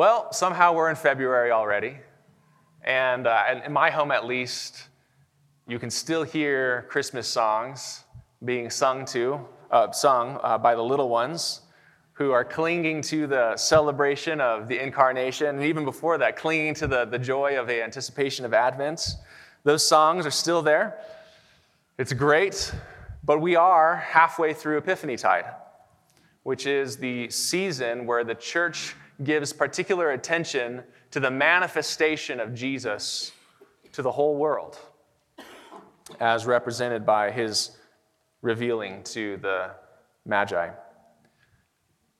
Well, somehow we're in February already. And, uh, in my home, at least, you can still hear Christmas songs being sung to, uh, sung uh, by the little ones who are clinging to the celebration of the incarnation, and even before that, clinging to the, the joy of the anticipation of Advent. Those songs are still there. It's great, but we are halfway through Epiphany Tide, which is the season where the church gives particular attention to the manifestation of Jesus to the whole world, as represented by his revealing to the Magi.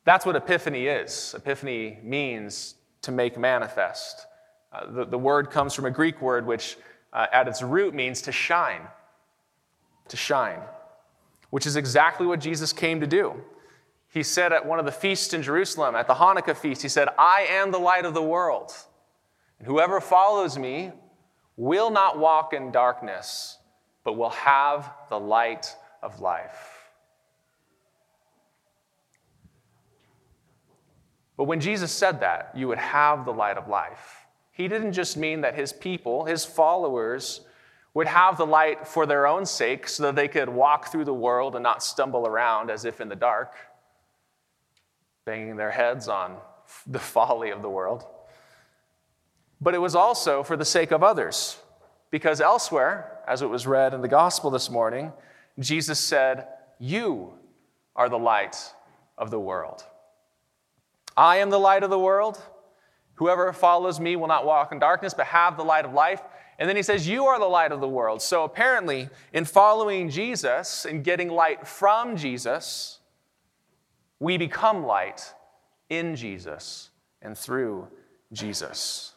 That's what epiphany is. Epiphany means to make manifest. Uh, the, the word comes from a Greek word which, uh, at its root, means to shine. To shine, which is exactly what Jesus came to do. He said at one of the feasts in Jerusalem, at the Hanukkah feast, he said, I am the light of the world. And whoever follows me will not walk in darkness, but will have the light of life. But when Jesus said that, you would have the light of life, he didn't just mean that his people, his followers, would have the light for their own sake so that they could walk through the world and not stumble around as if in the dark, banging their heads on the folly of the world. But it was also for the sake of others, because elsewhere, as it was read in the gospel this morning, Jesus said, You are the light of the world. I am the light of the world. Whoever follows me will not walk in darkness, but have the light of life. And then he says, You are the light of the world. So apparently, in following Jesus and getting light from Jesus, we become light in Jesus and through Jesus.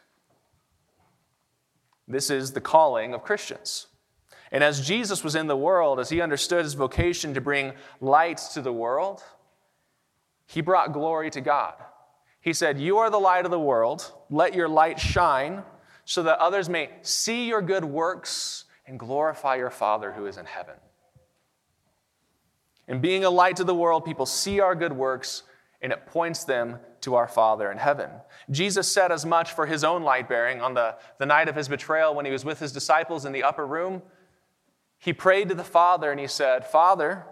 This is the calling of Christians. And as Jesus was in the world, as he understood his vocation to bring light to the world, he brought glory to God. He said, You are the light of the world. Let your light shine so that others may see your good works and glorify your Father who is in heaven. In being a light to the world, people see our good works and it points them to our Father in heaven. Jesus said as much for his own light bearing on the, the night of his betrayal when he was with his disciples in the upper room. He prayed to the Father and he said, Father,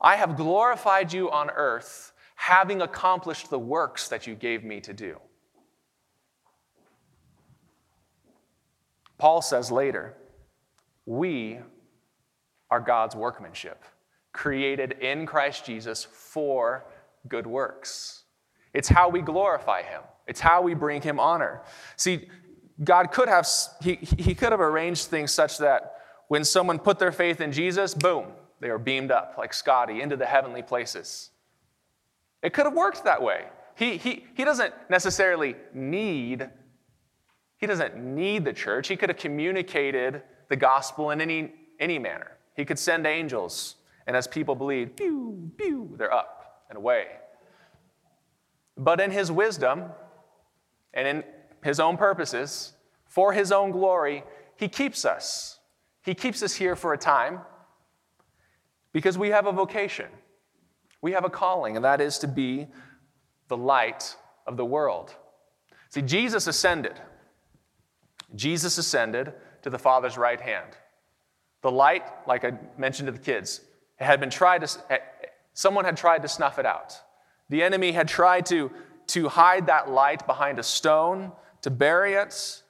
I have glorified you on earth having accomplished the works that you gave me to do. Paul says later, we are God's workmanship, created in Christ Jesus for good works. It's how we glorify him. It's how we bring him honor. See, God could have he, he could have arranged things such that when someone put their faith in Jesus, boom, they are beamed up like Scotty into the heavenly places. It could have worked that way. He, he, he doesn't necessarily need, he doesn't need the church. He could have communicated the gospel in any, any manner. He could send angels, and as people believe, pew, pew, they're up and away. But in his wisdom and in his own purposes, for his own glory, he keeps us. He keeps us here for a time because we have a vocation. We have a calling, and that is to be the light of the world. See, Jesus ascended. Jesus ascended to the Father's right hand. The light, like I mentioned to the kids, had been tried to, eh, someone had tried to snuff it out. The enemy had tried to, to hide that light behind a stone, to bury it,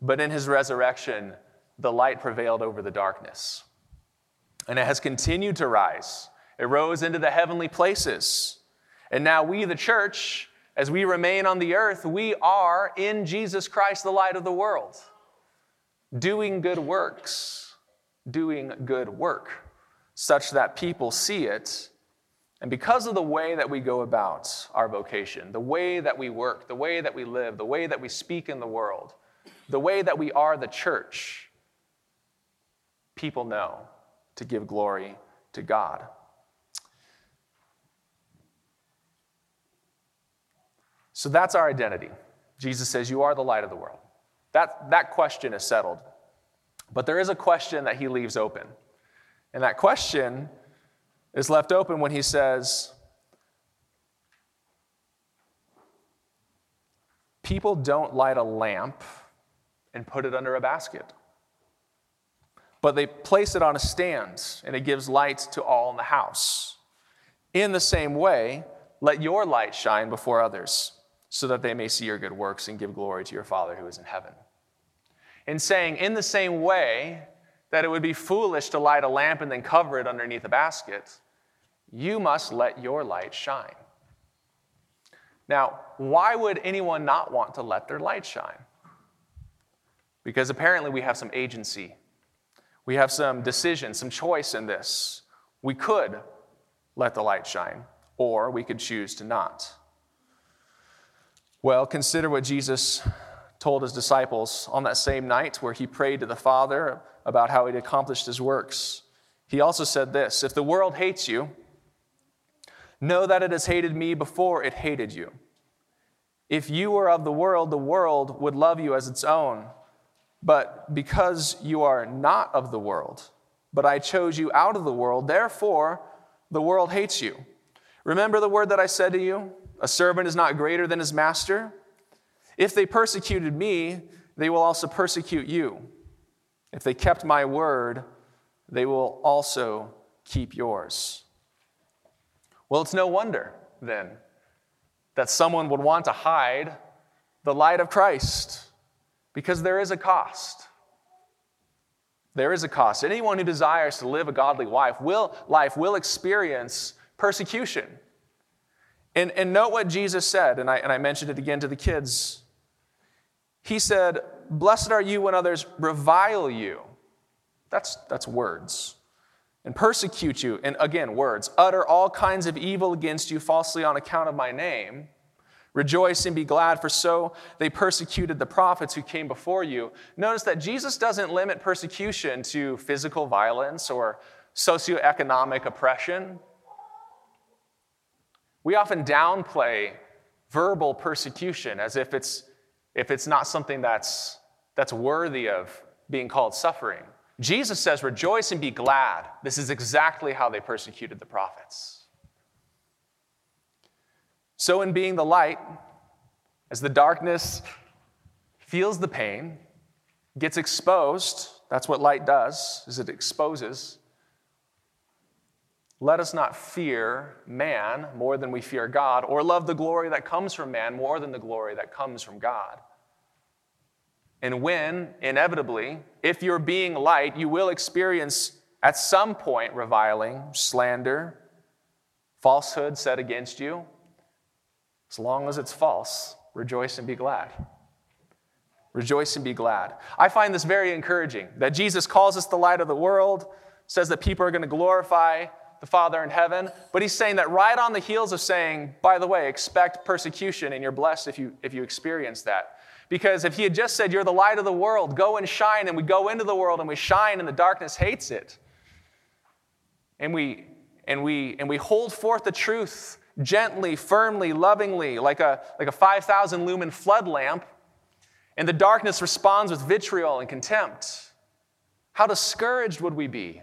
but in his resurrection, the light prevailed over the darkness. And it has continued to rise. It rose into the heavenly places. And now we, the church, as we remain on the earth, we are in Jesus Christ, the light of the world, doing good works, doing good work, such that people see it. And because of the way that we go about our vocation, the way that we work, the way that we live, the way that we speak in the world, the way that we are the church, people know to give glory to God. So that's our identity. Jesus says, You are the light of the world. That, that question is settled. But there is a question that he leaves open. And that question is left open when he says, People don't light a lamp and put it under a basket, but they place it on a stand and it gives light to all in the house. In the same way, let your light shine before others, so that they may see your good works and give glory to your Father who is in heaven. In saying, in the same way that it would be foolish to light a lamp and then cover it underneath a basket, you must let your light shine. Now, why would anyone not want to let their light shine? Because apparently we have some agency. We have some decision, some choice in this. We could let the light shine, or we could choose to not. Well, consider what Jesus told his disciples on that same night where he prayed to the Father about how he'd accomplished his works. He also said this If the world hates you, know that it has hated me before it hated you. If you were of the world, the world would love you as its own. But because you are not of the world, but I chose you out of the world, therefore the world hates you. Remember the word that I said to you? A servant is not greater than his master. If they persecuted me, they will also persecute you. If they kept my word, they will also keep yours. Well, it's no wonder then that someone would want to hide the light of Christ because there is a cost. There is a cost. Anyone who desires to live a godly life will, life will experience persecution. And, and note what Jesus said, and I, and I mentioned it again to the kids. He said, Blessed are you when others revile you. That's, that's words. And persecute you, and again, words. Utter all kinds of evil against you falsely on account of my name. Rejoice and be glad, for so they persecuted the prophets who came before you. Notice that Jesus doesn't limit persecution to physical violence or socioeconomic oppression. We often downplay verbal persecution as if it's, if it's not something that's, that's worthy of being called suffering. Jesus says, Rejoice and be glad. This is exactly how they persecuted the prophets. So, in being the light, as the darkness feels the pain, gets exposed, that's what light does, is it exposes. Let us not fear man more than we fear God, or love the glory that comes from man more than the glory that comes from God. And when, inevitably, if you're being light, you will experience at some point reviling, slander, falsehood said against you, as long as it's false, rejoice and be glad. Rejoice and be glad. I find this very encouraging that Jesus calls us the light of the world, says that people are going to glorify the Father in heaven, but he's saying that right on the heels of saying, by the way, expect persecution and you're blessed if you, if you experience that. Because if he had just said, You're the light of the world, go and shine, and we go into the world and we shine and the darkness hates it, and we, and we, and we hold forth the truth gently, firmly, lovingly, like a, like a 5,000 lumen flood lamp, and the darkness responds with vitriol and contempt. How discouraged would we be?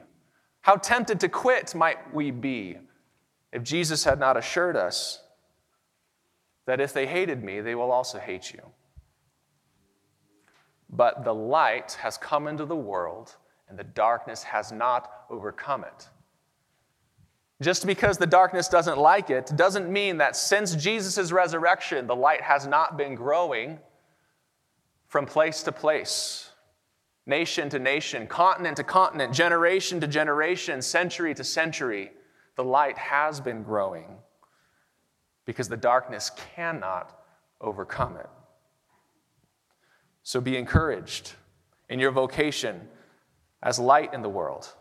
How tempted to quit might we be if Jesus had not assured us that if they hated me, they will also hate you? But the light has come into the world, and the darkness has not overcome it. Just because the darkness doesn't like it doesn't mean that since Jesus' resurrection, the light has not been growing from place to place, nation to nation, continent to continent, generation to generation, century to century. The light has been growing because the darkness cannot overcome it. So be encouraged in your vocation as light in the world,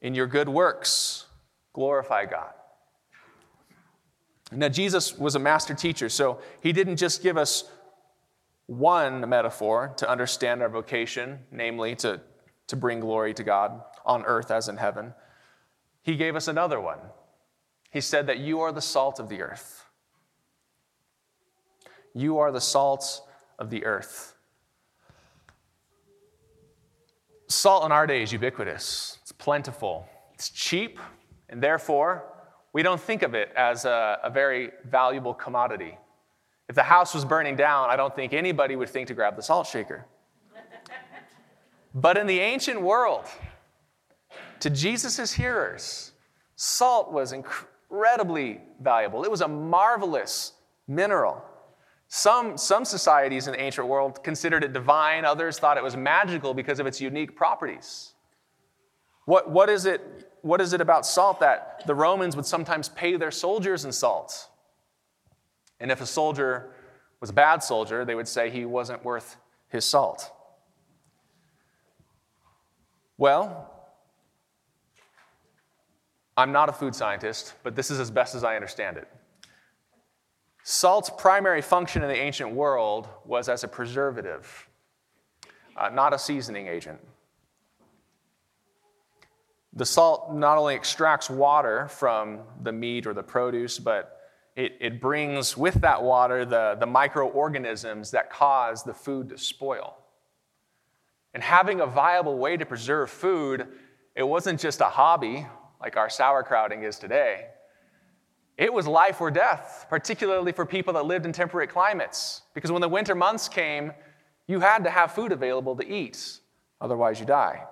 in your good works glorify God. Now, Jesus was a master teacher, so he didn't just give us one metaphor to understand our vocation, namely to, to bring glory to God on earth as in heaven. He gave us another one. He said that you are the salt of the earth. You are the salt of the earth. Salt in our day is ubiquitous, it's plentiful, it's cheap, and therefore, we don't think of it as a, a very valuable commodity. If the house was burning down, I don't think anybody would think to grab the salt shaker. but in the ancient world, to Jesus' hearers, salt was incredibly valuable. It was a marvelous mineral. Some, some societies in the ancient world considered it divine, others thought it was magical because of its unique properties. What, what, is it, what is it about salt that the Romans would sometimes pay their soldiers in salt? And if a soldier was a bad soldier, they would say he wasn't worth his salt. Well, I'm not a food scientist, but this is as best as I understand it. Salt's primary function in the ancient world was as a preservative, uh, not a seasoning agent. The salt not only extracts water from the meat or the produce, but it, it brings with that water the, the microorganisms that cause the food to spoil. And having a viable way to preserve food, it wasn't just a hobby like our sauerkrauting is today. It was life or death, particularly for people that lived in temperate climates. Because when the winter months came, you had to have food available to eat, otherwise, you die.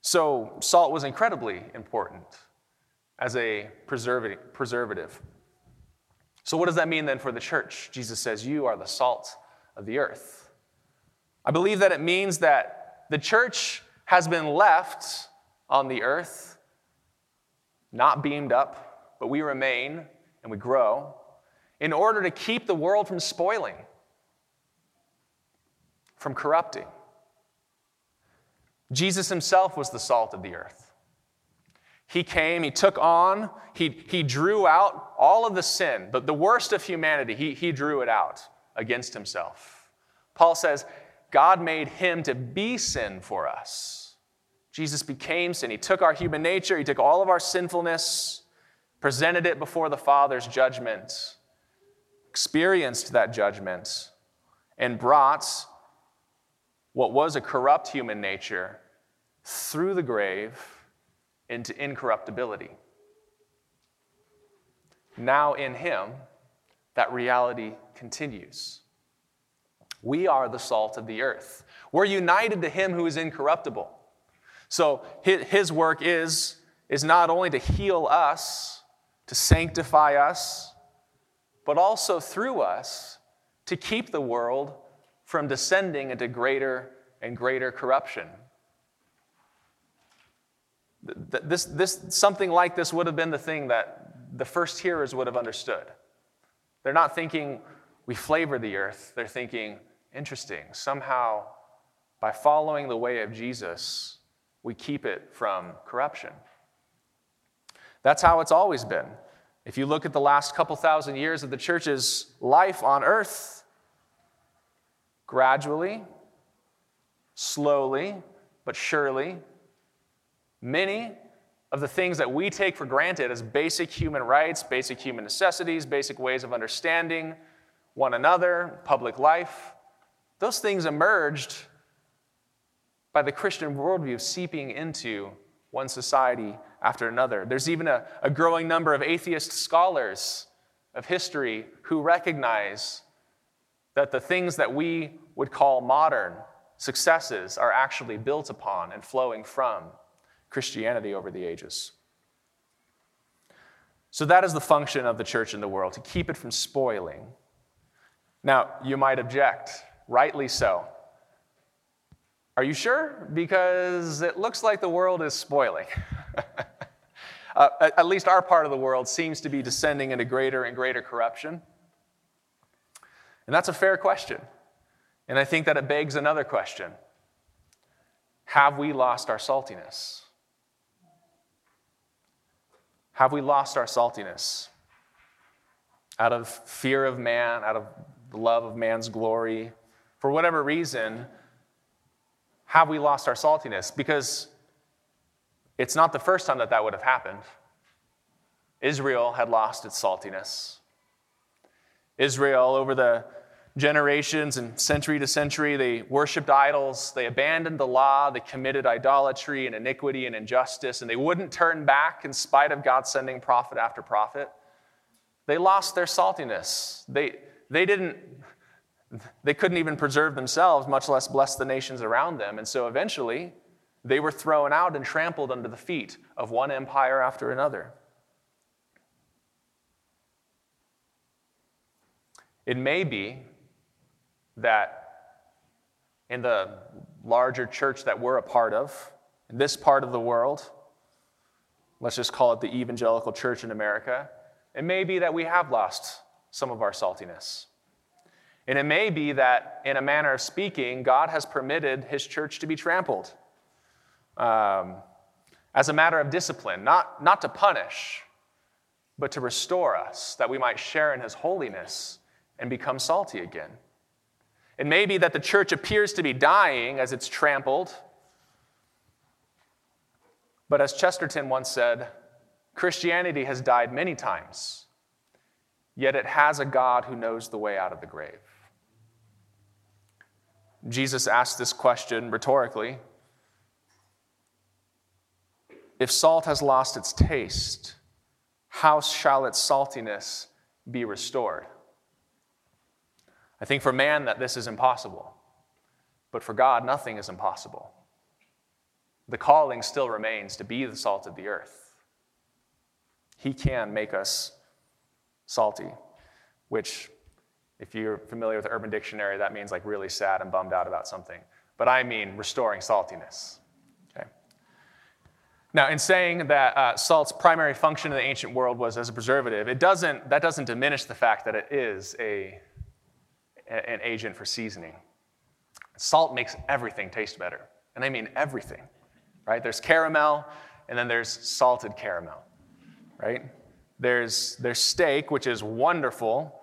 So, salt was incredibly important as a preservative. So, what does that mean then for the church? Jesus says, You are the salt of the earth. I believe that it means that the church has been left on the earth, not beamed up, but we remain and we grow in order to keep the world from spoiling, from corrupting. Jesus himself was the salt of the earth. He came, he took on, he, he drew out all of the sin, the, the worst of humanity, he, he drew it out against himself. Paul says, God made him to be sin for us Jesus became sin. He took our human nature, He took all of our sinfulness, presented it before the Father's judgment, experienced that judgment, and brought what was a corrupt human nature through the grave into incorruptibility. Now, in Him, that reality continues. We are the salt of the earth. We're united to Him who is incorruptible. So his work is, is not only to heal us, to sanctify us, but also through us to keep the world from descending into greater and greater corruption. This, this, something like this would have been the thing that the first hearers would have understood. They're not thinking, we flavor the earth. They're thinking, interesting, somehow by following the way of Jesus, we keep it from corruption. That's how it's always been. If you look at the last couple thousand years of the church's life on earth, gradually, slowly, but surely, many of the things that we take for granted as basic human rights, basic human necessities, basic ways of understanding one another, public life, those things emerged by the Christian worldview seeping into one society after another. There's even a, a growing number of atheist scholars of history who recognize that the things that we would call modern successes are actually built upon and flowing from Christianity over the ages. So, that is the function of the church in the world, to keep it from spoiling. Now, you might object, rightly so. Are you sure? Because it looks like the world is spoiling. uh, at least our part of the world seems to be descending into greater and greater corruption. And that's a fair question. And I think that it begs another question Have we lost our saltiness? Have we lost our saltiness? Out of fear of man, out of love of man's glory, for whatever reason, have we lost our saltiness? Because it's not the first time that that would have happened. Israel had lost its saltiness. Israel, over the generations and century to century, they worshiped idols, they abandoned the law, they committed idolatry and iniquity and injustice, and they wouldn't turn back in spite of God sending prophet after prophet. They lost their saltiness. They, they didn't, they couldn't even preserve themselves, much less bless the nations around them. And so eventually, they were thrown out and trampled under the feet of one empire after another. It may be that in the larger church that we're a part of, in this part of the world, let's just call it the evangelical church in America, it may be that we have lost some of our saltiness. And it may be that, in a manner of speaking, God has permitted his church to be trampled um, as a matter of discipline, not, not to punish, but to restore us, that we might share in his holiness and become salty again. It may be that the church appears to be dying as it's trampled. But as Chesterton once said, Christianity has died many times, yet it has a God who knows the way out of the grave. Jesus asked this question rhetorically If salt has lost its taste, how shall its saltiness be restored? I think for man that this is impossible, but for God, nothing is impossible. The calling still remains to be the salt of the earth. He can make us salty, which, if you're familiar with the Urban Dictionary, that means like really sad and bummed out about something. But I mean restoring saltiness. Okay. Now, in saying that uh, salt's primary function in the ancient world was as a preservative, it doesn't, that doesn't diminish the fact that it is a an agent for seasoning. Salt makes everything taste better. And I mean everything, right? There's caramel, and then there's salted caramel, right? There's, there's steak, which is wonderful.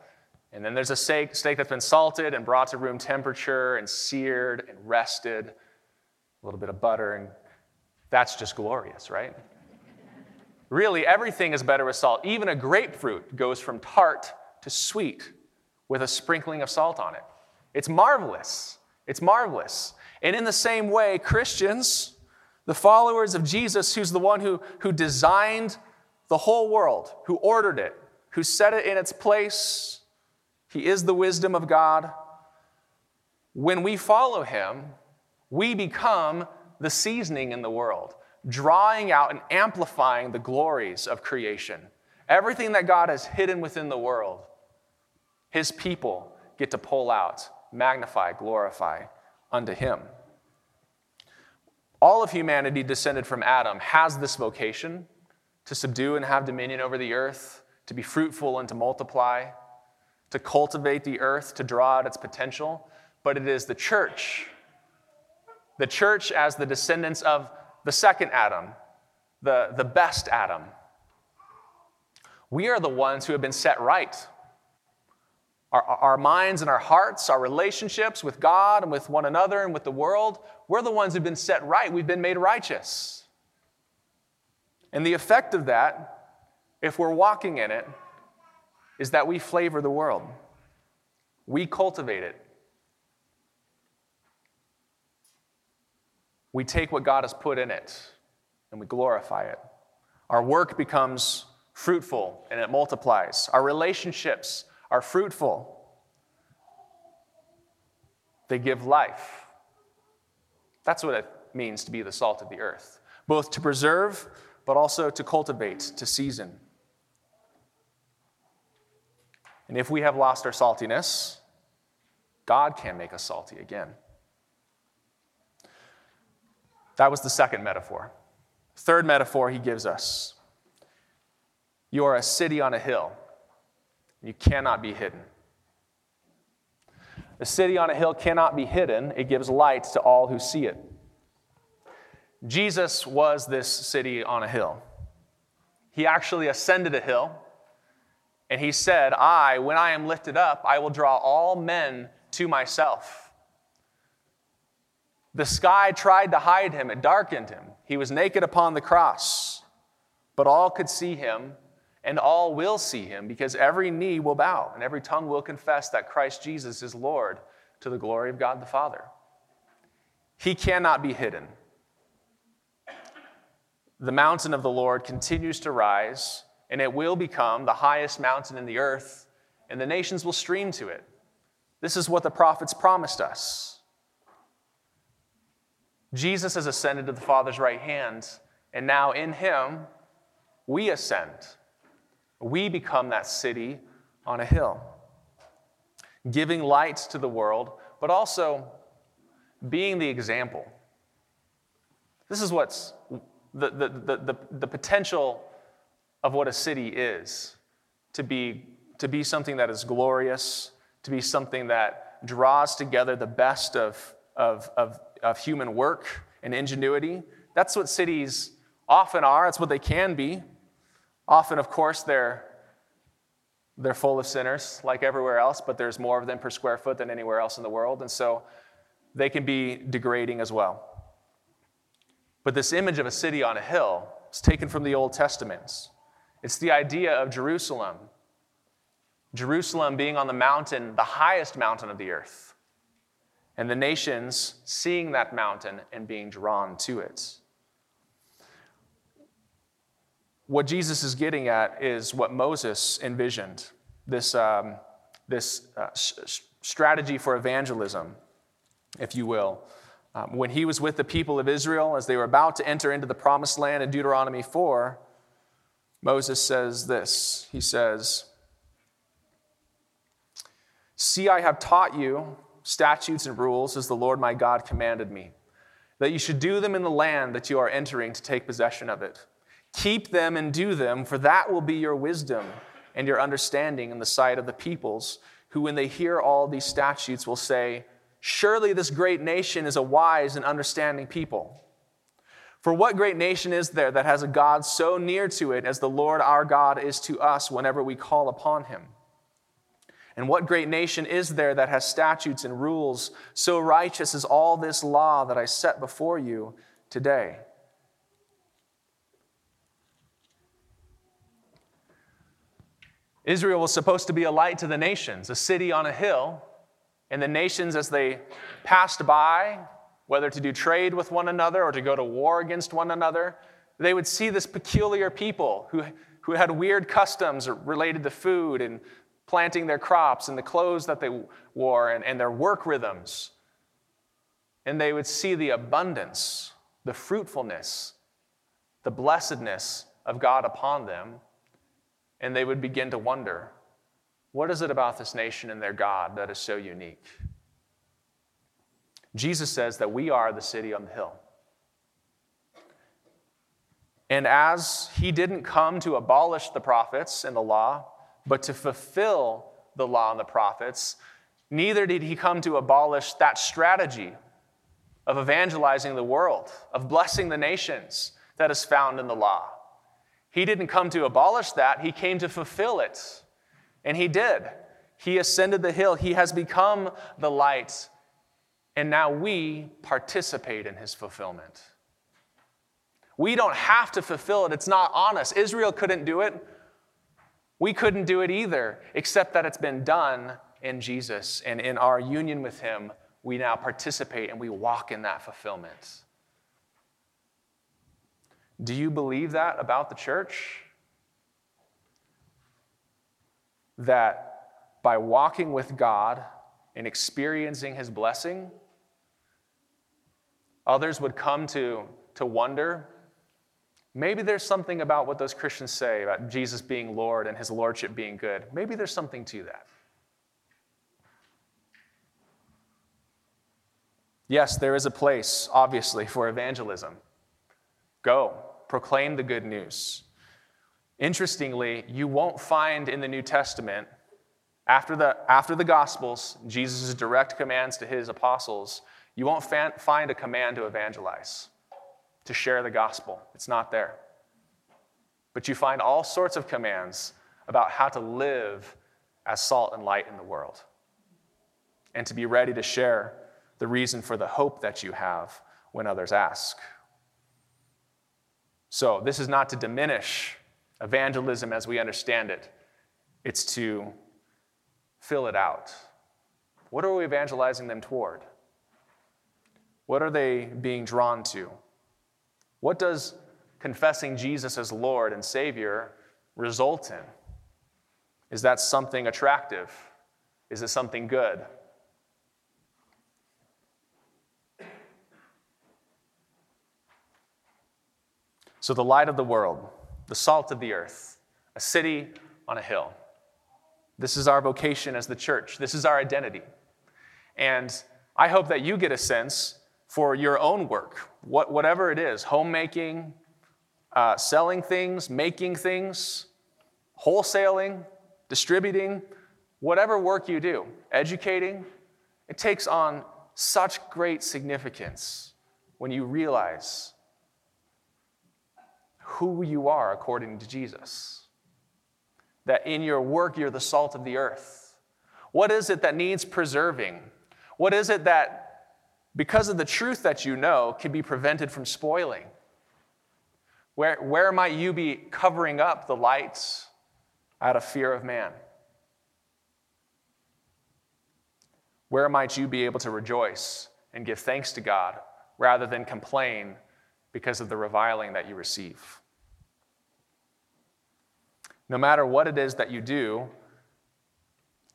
And then there's a steak, steak that's been salted and brought to room temperature and seared and rested, a little bit of butter, and that's just glorious, right? really, everything is better with salt. Even a grapefruit goes from tart to sweet with a sprinkling of salt on it. It's marvelous. It's marvelous. And in the same way, Christians, the followers of Jesus, who's the one who, who designed the whole world, who ordered it, who set it in its place, he is the wisdom of God. When we follow him, we become the seasoning in the world, drawing out and amplifying the glories of creation. Everything that God has hidden within the world, his people get to pull out, magnify, glorify unto him. All of humanity descended from Adam has this vocation to subdue and have dominion over the earth, to be fruitful and to multiply, to cultivate the earth, to draw out its potential. But it is the church, the church as the descendants of the second Adam, the, the best Adam. We are the ones who have been set right our, our minds and our hearts, our relationships with God and with one another and with the world, we're the ones who've been set right. We've been made righteous. And the effect of that, if we're walking in it, is that we flavor the world. We cultivate it. We take what God has put in it and we glorify it. Our work becomes fruitful and it multiplies. Our relationships are fruitful, they give life. That's what it means to be the salt of the earth, both to preserve, but also to cultivate, to season. And if we have lost our saltiness, God can make us salty again. That was the second metaphor. Third metaphor he gives us You are a city on a hill. You cannot be hidden. A city on a hill cannot be hidden, it gives light to all who see it. Jesus was this city on a hill. He actually ascended a hill, and he said, I, when I am lifted up, I will draw all men to myself. The sky tried to hide him, it darkened him. He was naked upon the cross, but all could see him and all will see him because every knee will bow and every tongue will confess that Christ Jesus is Lord to the glory of God the Father. He cannot be hidden. The mountain of the Lord continues to rise, and it will become the highest mountain in the earth, and the nations will stream to it. This is what the prophets promised us. Jesus has ascended to the Father's right hand, and now in him we ascend. We become that city on a hill, giving light to the world, but also being the example. This is what's the, the, the, the, the potential of what a city is to be, to be something that is glorious, to be something that draws together the best of, of, of, of human work and ingenuity. That's what cities often are, that's what they can be. Often, of course, they're, they're full of sinners, like everywhere else, but there's more of them per square foot than anywhere else in the world, and so they can be degrading as well. But this image of a city on a hill is taken from the Old Testament. It's the idea of Jerusalem. Jerusalem being on the mountain, the highest mountain of the earth, and the nations seeing that mountain and being drawn to it. What Jesus is getting at is what Moses envisioned this, um, this uh, strategy for evangelism, if you will. Um, when he was with the people of Israel as they were about to enter into the promised land in Deuteronomy 4, Moses says this He says, See, I have taught you statutes and rules as the Lord my God commanded me, that you should do them in the land that you are entering to take possession of it. Keep them and do them, for that will be your wisdom and your understanding in the sight of the peoples, who, when they hear all these statutes, will say, Surely this great nation is a wise and understanding people. For what great nation is there that has a God so near to it as the Lord our God is to us whenever we call upon him? And what great nation is there that has statutes and rules so righteous as all this law that I set before you today? Israel was supposed to be a light to the nations, a city on a hill. And the nations, as they passed by, whether to do trade with one another or to go to war against one another, they would see this peculiar people who, who had weird customs related to food and planting their crops and the clothes that they wore and, and their work rhythms. And they would see the abundance, the fruitfulness, the blessedness of God upon them. And they would begin to wonder what is it about this nation and their God that is so unique? Jesus says that we are the city on the hill. And as he didn't come to abolish the prophets and the law, but to fulfill the law and the prophets, neither did he come to abolish that strategy of evangelizing the world, of blessing the nations that is found in the law. He didn't come to abolish that, he came to fulfill it. And he did. He ascended the hill, he has become the light and now we participate in his fulfillment. We don't have to fulfill it, it's not on us. Israel couldn't do it. We couldn't do it either, except that it's been done in Jesus. And in our union with him, we now participate and we walk in that fulfillment. Do you believe that about the church? That by walking with God and experiencing his blessing, Others would come to, to wonder maybe there's something about what those Christians say about Jesus being Lord and his lordship being good. Maybe there's something to that. Yes, there is a place, obviously, for evangelism. Go, proclaim the good news. Interestingly, you won't find in the New Testament, after the, after the Gospels, Jesus' direct commands to his apostles, you won't find a command to evangelize, to share the gospel. It's not there. But you find all sorts of commands about how to live as salt and light in the world and to be ready to share the reason for the hope that you have when others ask. So, this is not to diminish evangelism as we understand it, it's to fill it out. What are we evangelizing them toward? What are they being drawn to? What does confessing Jesus as Lord and Savior result in? Is that something attractive? Is it something good? So, the light of the world, the salt of the earth, a city on a hill. This is our vocation as the church. This is our identity. And I hope that you get a sense for your own work, what, whatever it is homemaking, uh, selling things, making things, wholesaling, distributing, whatever work you do, educating, it takes on such great significance when you realize who you are according to Jesus. That in your work, you're the salt of the earth. What is it that needs preserving? What is it that, because of the truth that you know, can be prevented from spoiling? Where, where might you be covering up the lights out of fear of man? Where might you be able to rejoice and give thanks to God rather than complain because of the reviling that you receive? No matter what it is that you do,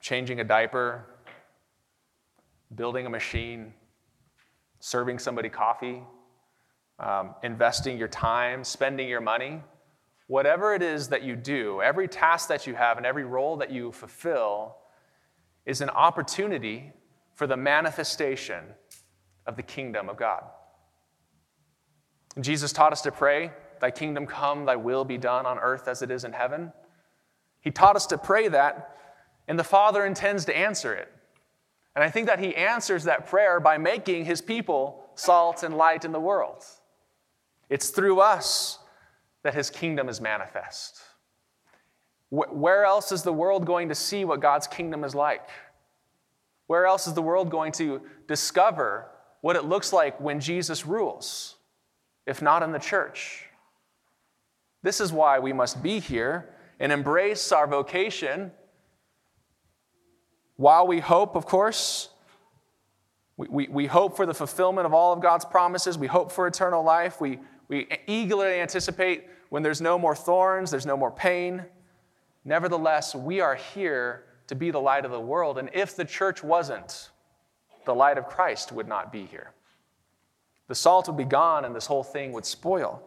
changing a diaper, building a machine, serving somebody coffee, um, investing your time, spending your money, whatever it is that you do, every task that you have and every role that you fulfill is an opportunity for the manifestation of the kingdom of God. And Jesus taught us to pray, Thy kingdom come, Thy will be done on earth as it is in heaven. He taught us to pray that, and the Father intends to answer it. And I think that He answers that prayer by making His people salt and light in the world. It's through us that His kingdom is manifest. Where else is the world going to see what God's kingdom is like? Where else is the world going to discover what it looks like when Jesus rules, if not in the church? This is why we must be here and embrace our vocation while we hope, of course. We, we, we hope for the fulfillment of all of God's promises. We hope for eternal life. We, we eagerly anticipate when there's no more thorns, there's no more pain. Nevertheless, we are here to be the light of the world. And if the church wasn't, the light of Christ would not be here. The salt would be gone and this whole thing would spoil.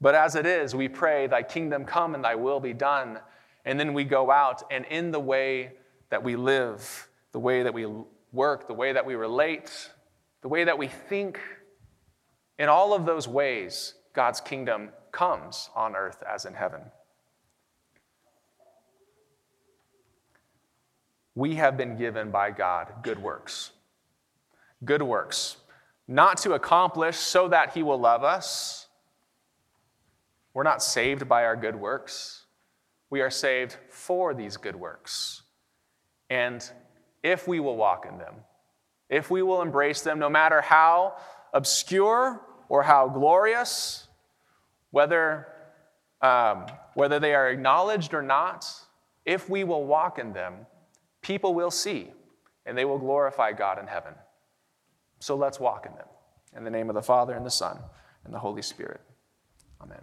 But as it is, we pray, Thy kingdom come and Thy will be done. And then we go out, and in the way that we live, the way that we work, the way that we relate, the way that we think, in all of those ways, God's kingdom comes on earth as in heaven. we have been given by God good works. Good works. Not to accomplish so that He will love us. We're not saved by our good works. We are saved for these good works. And if we will walk in them, if we will embrace them, no matter how obscure or how glorious, whether, um, whether they are acknowledged or not, if we will walk in them, people will see, and they will glorify God in heaven. So let's walk in them. In the name of the Father, and the Son, and the Holy Spirit. Amen.